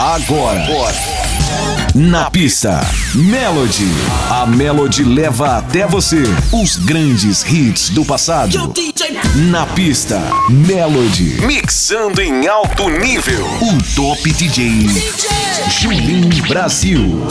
Agora. Na pista, Melody. A Melody leva até você os grandes hits do passado. Na pista, Melody. Mixando em alto nível. O Top DJ. Julinho Brasil.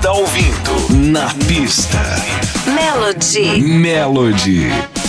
Está ouvindo Na Pista. Melody. Melody.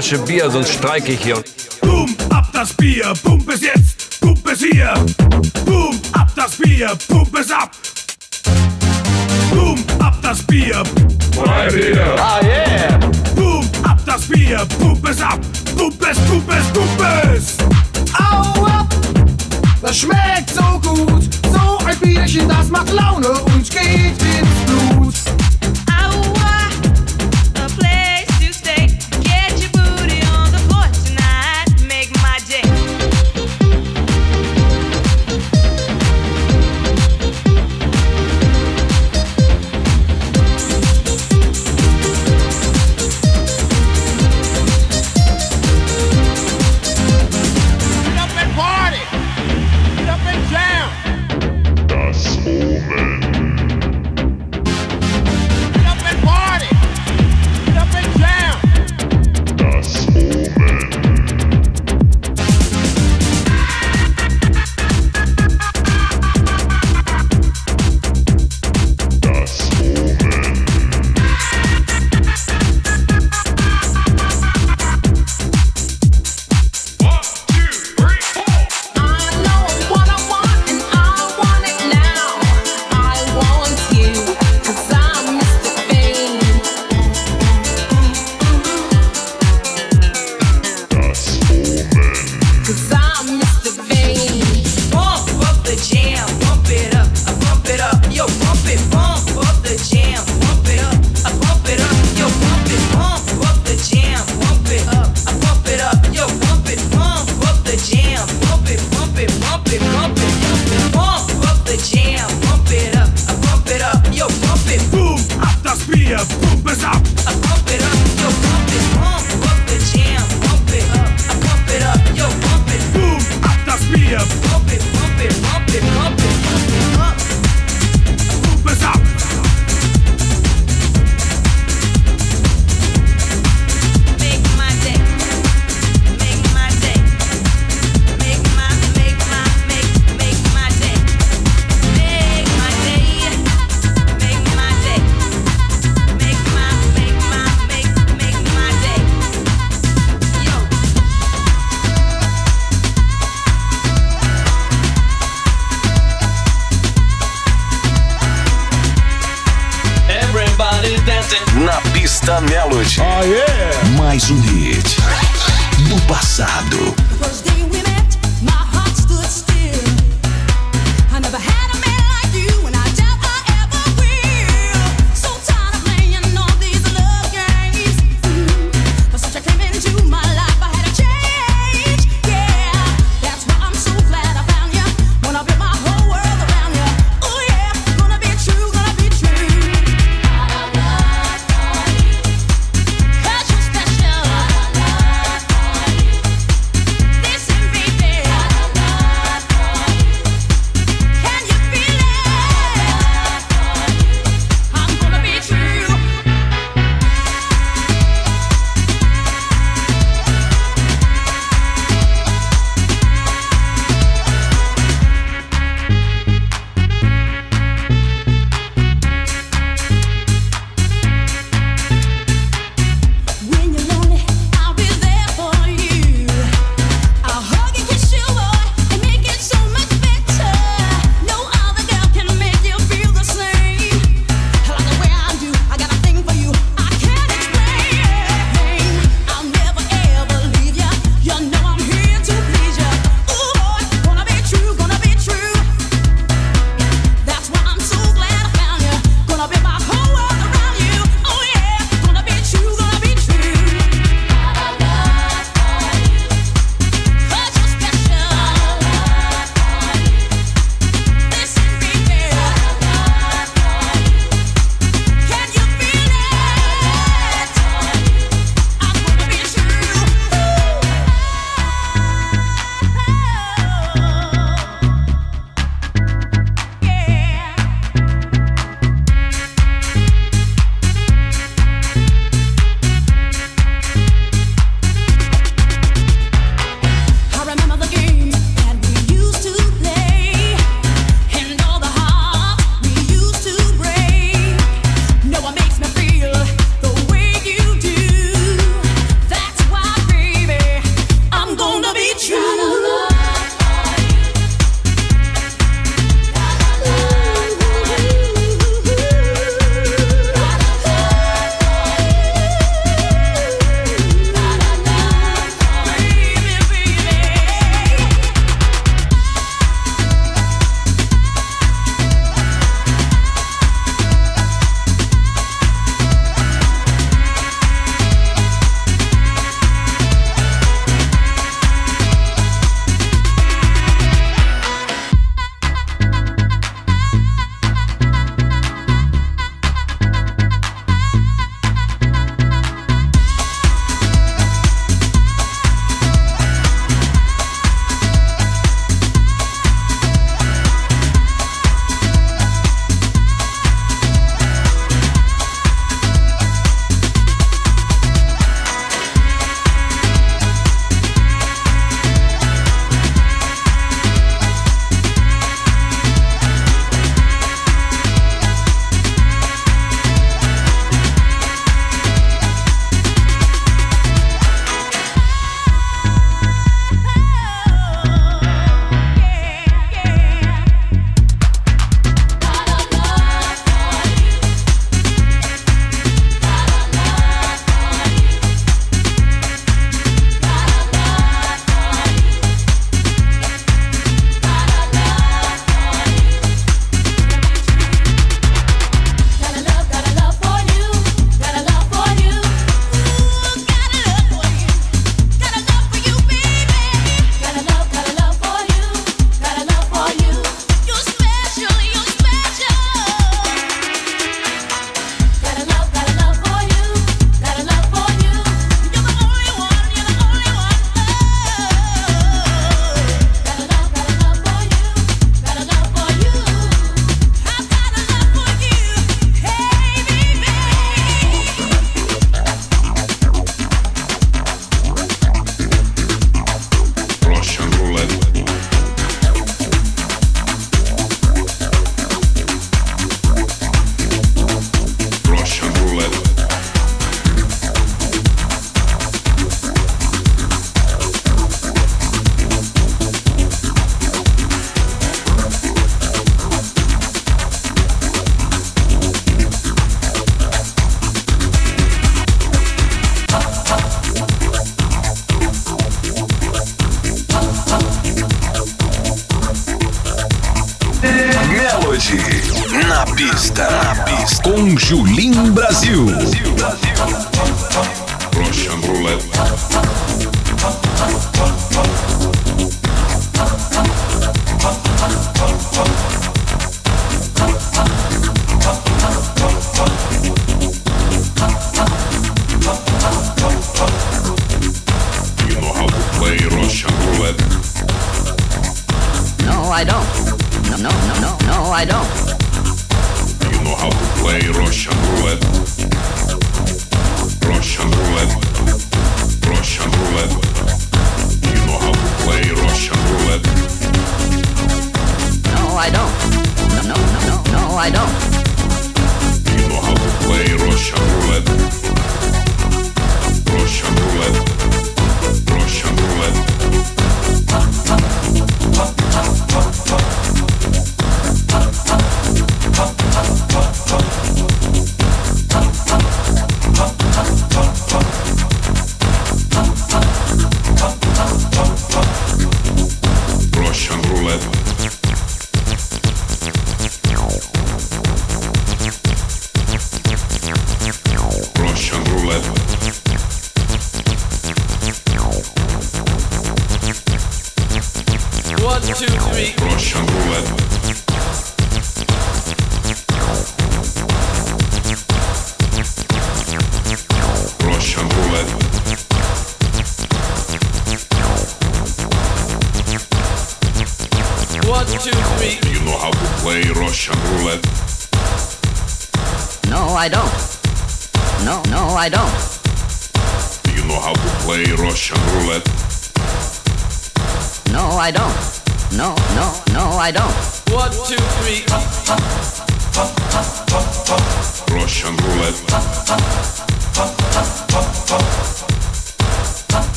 Flasche Bier, sonst streike ich hier. Boom, ab das Bier, pump es jetzt, pump es hier. Boom, ab das Bier, pump es ab. Boom, ab das Bier. Mein Bier. Ah, yeah. Boom, ab das Bier, pump es ab. Pump es, pump es, pump es. Au ab. Das schmeckt so gut, so ein Bierchen, das macht Laune und geht ins Blut.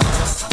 Bye.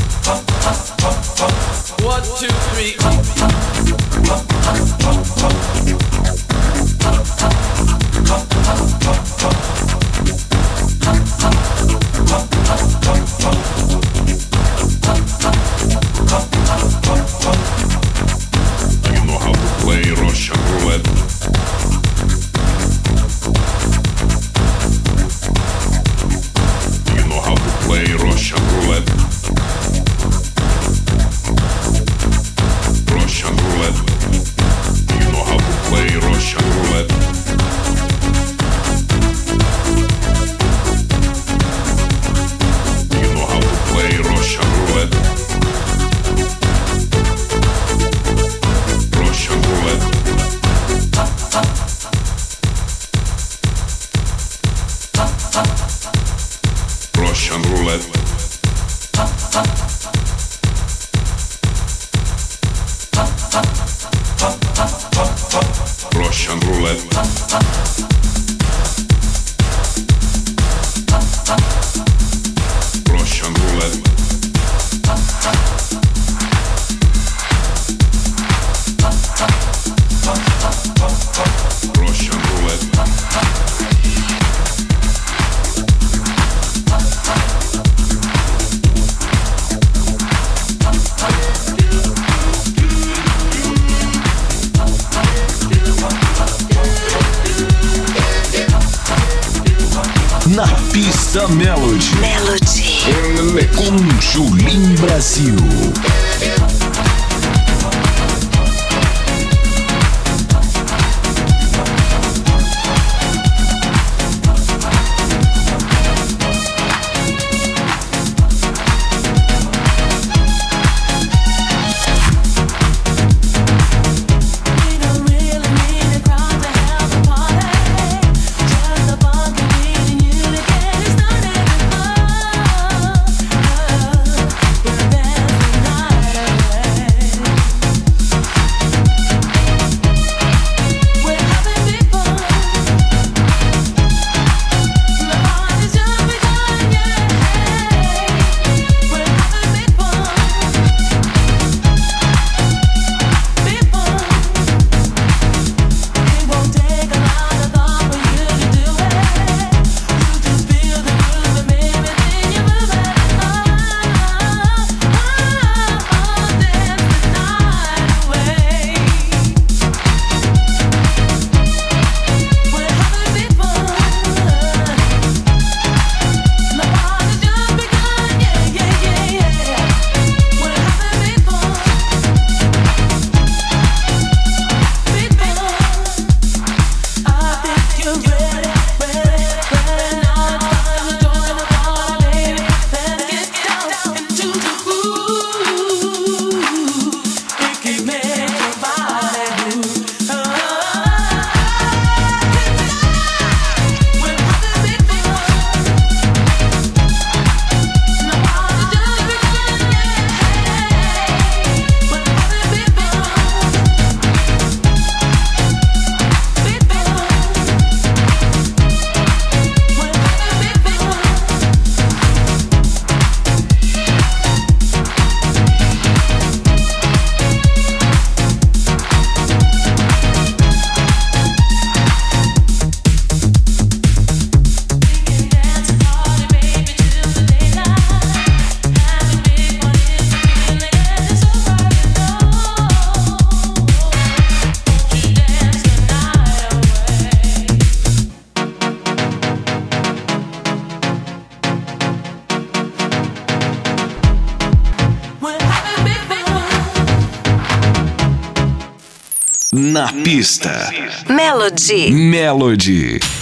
Pista. Melody. Melody.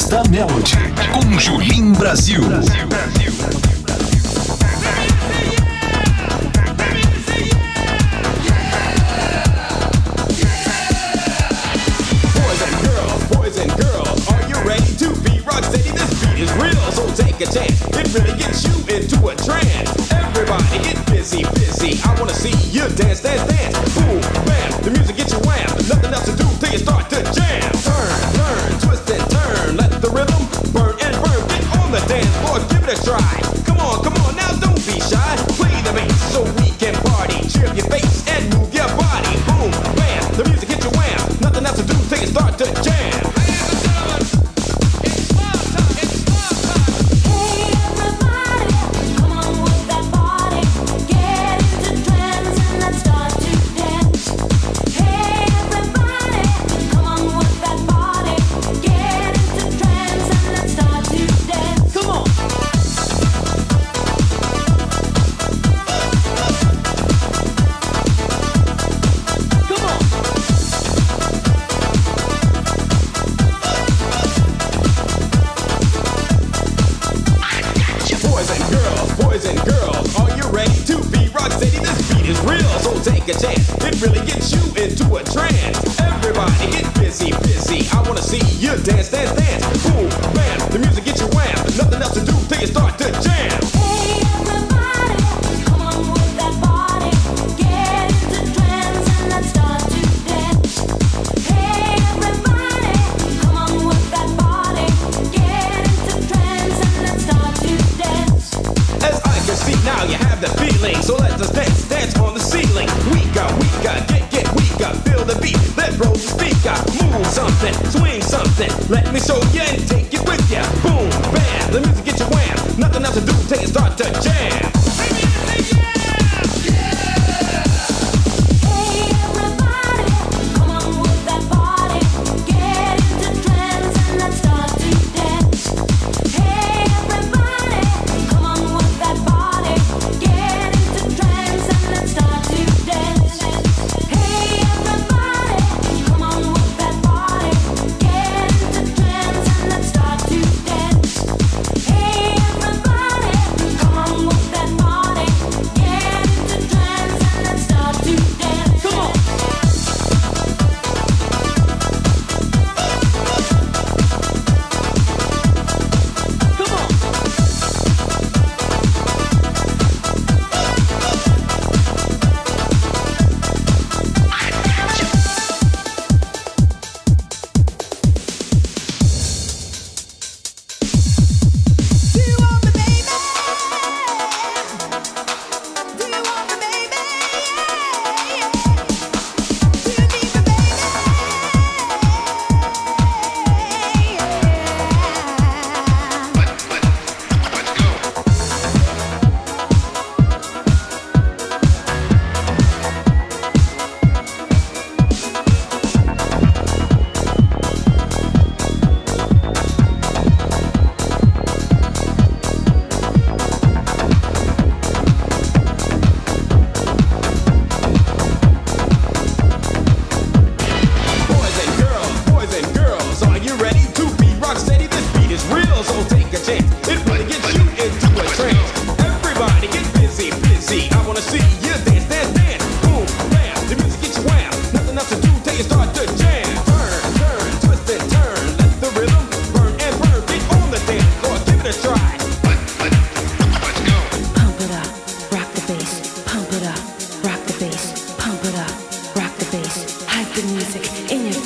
melhores da Melody, com Julim Brasil. Brasil, Brasil, Brasil. a chance. It really gets you into a trance. Everybody get busy, busy. I wanna see you dance, dance, dance. Boom, bam, the music gets you wham. Nothing else to do till you start to jam.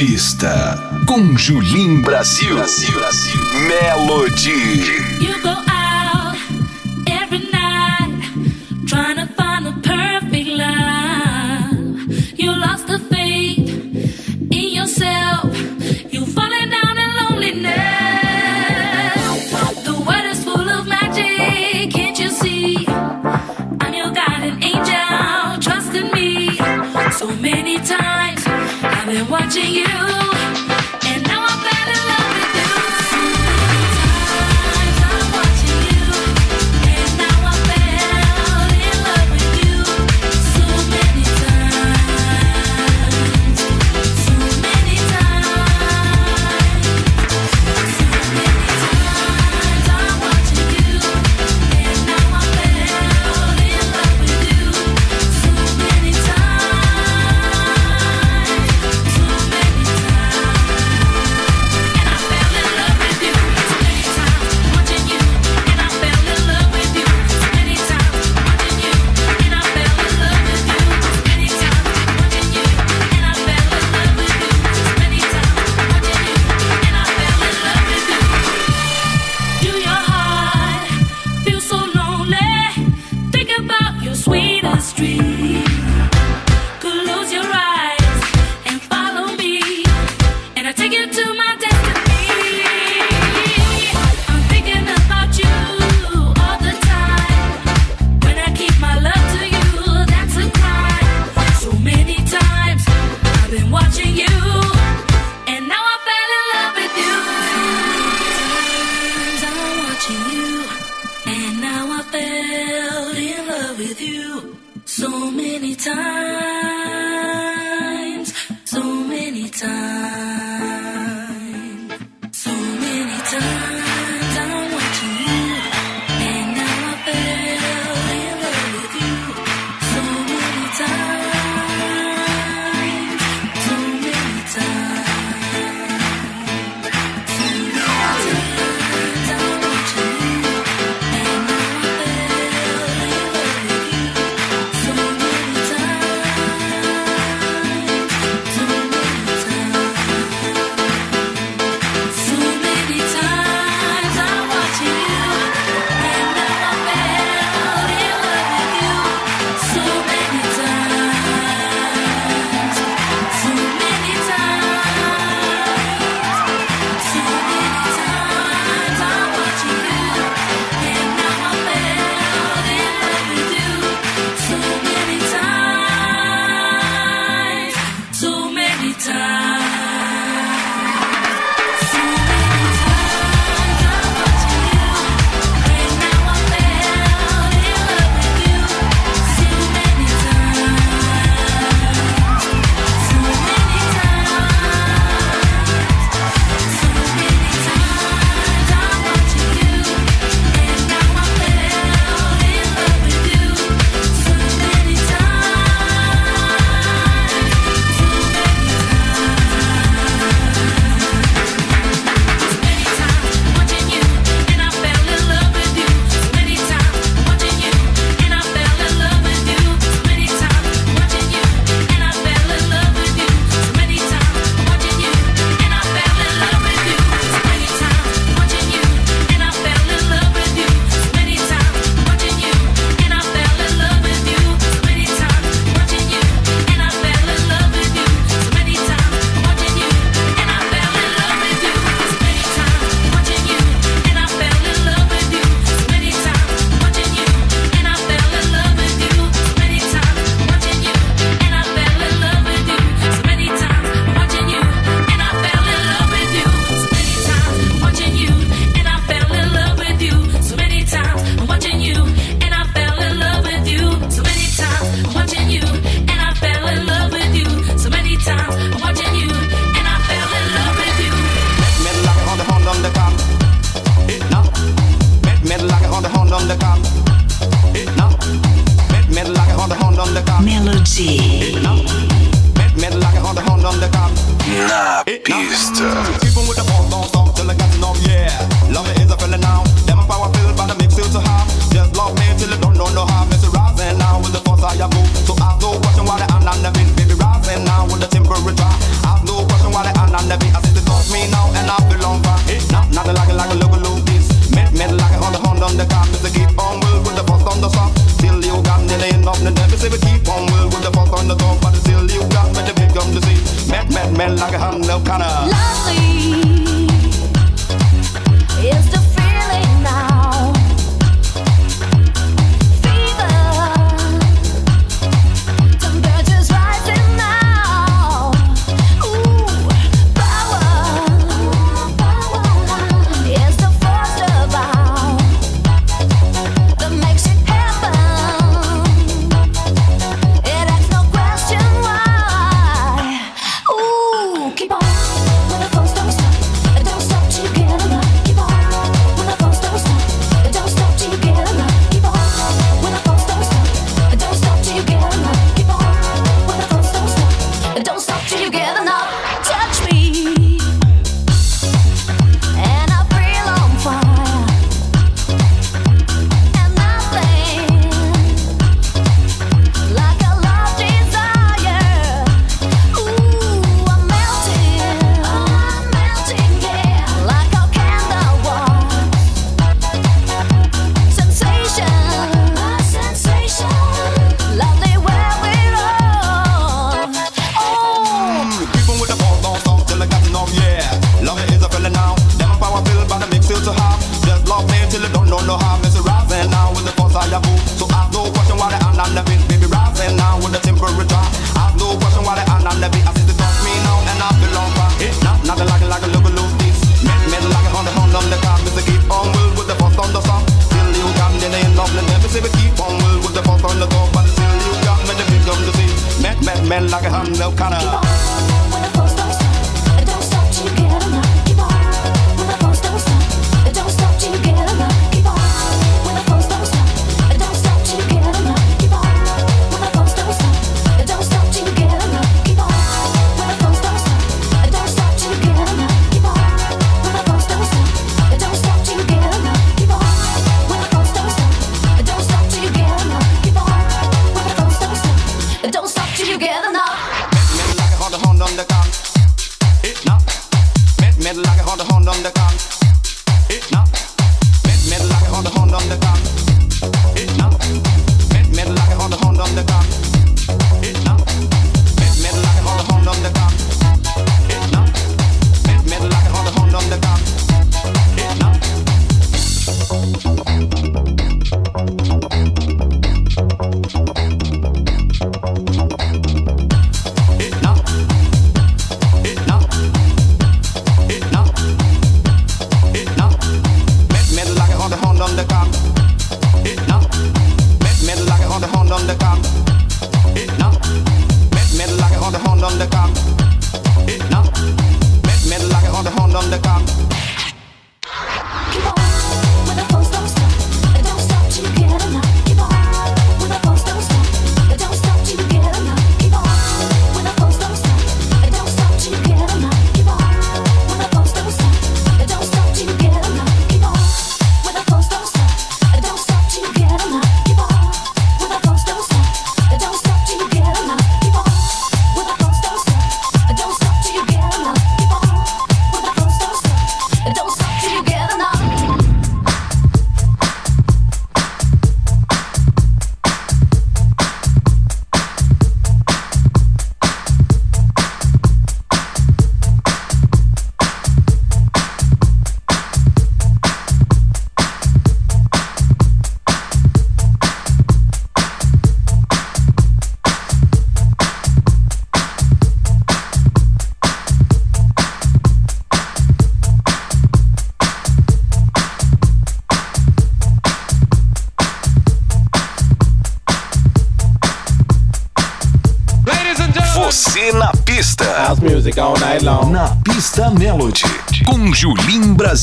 pista com Julim Brasil, Brasil, Brasil. Melody. been watching you.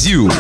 Brasil.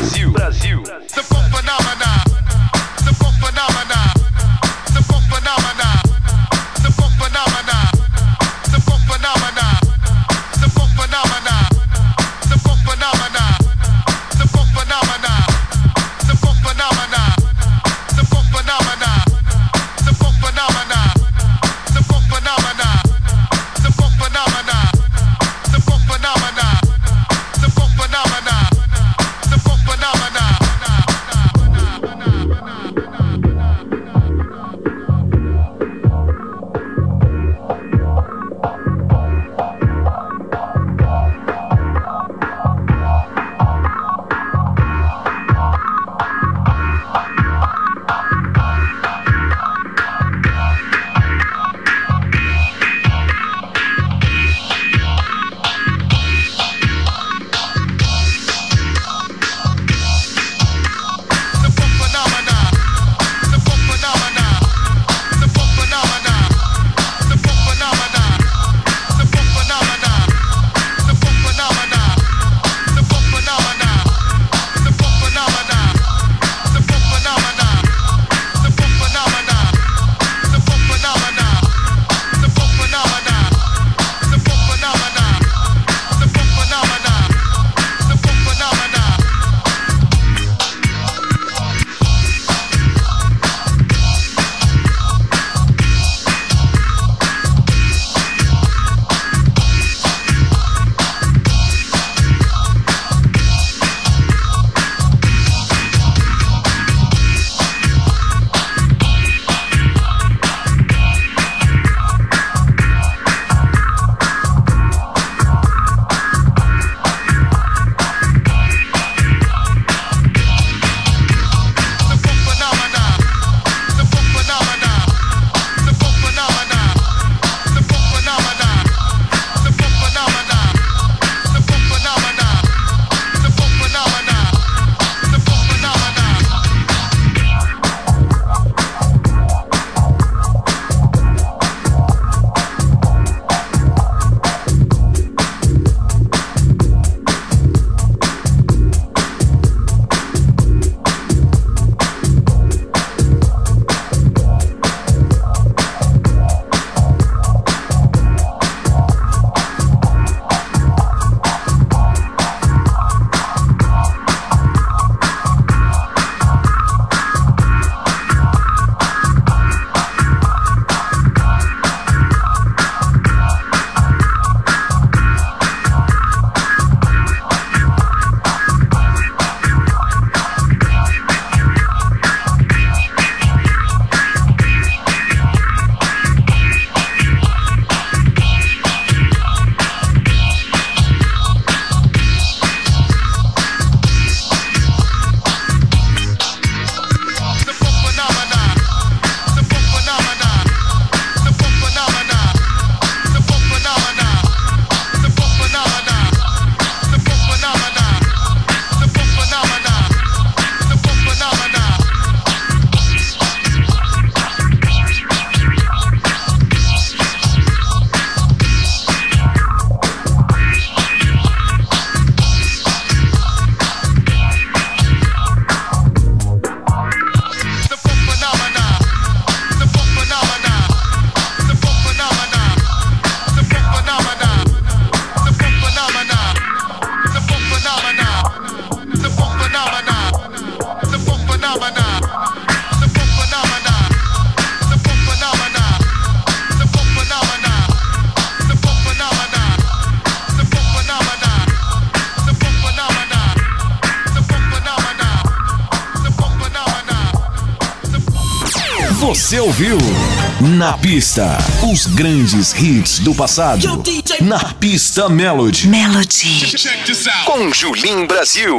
Na Pista, os grandes hits do passado. Na Pista Melody. Melody. Com Julim Brasil.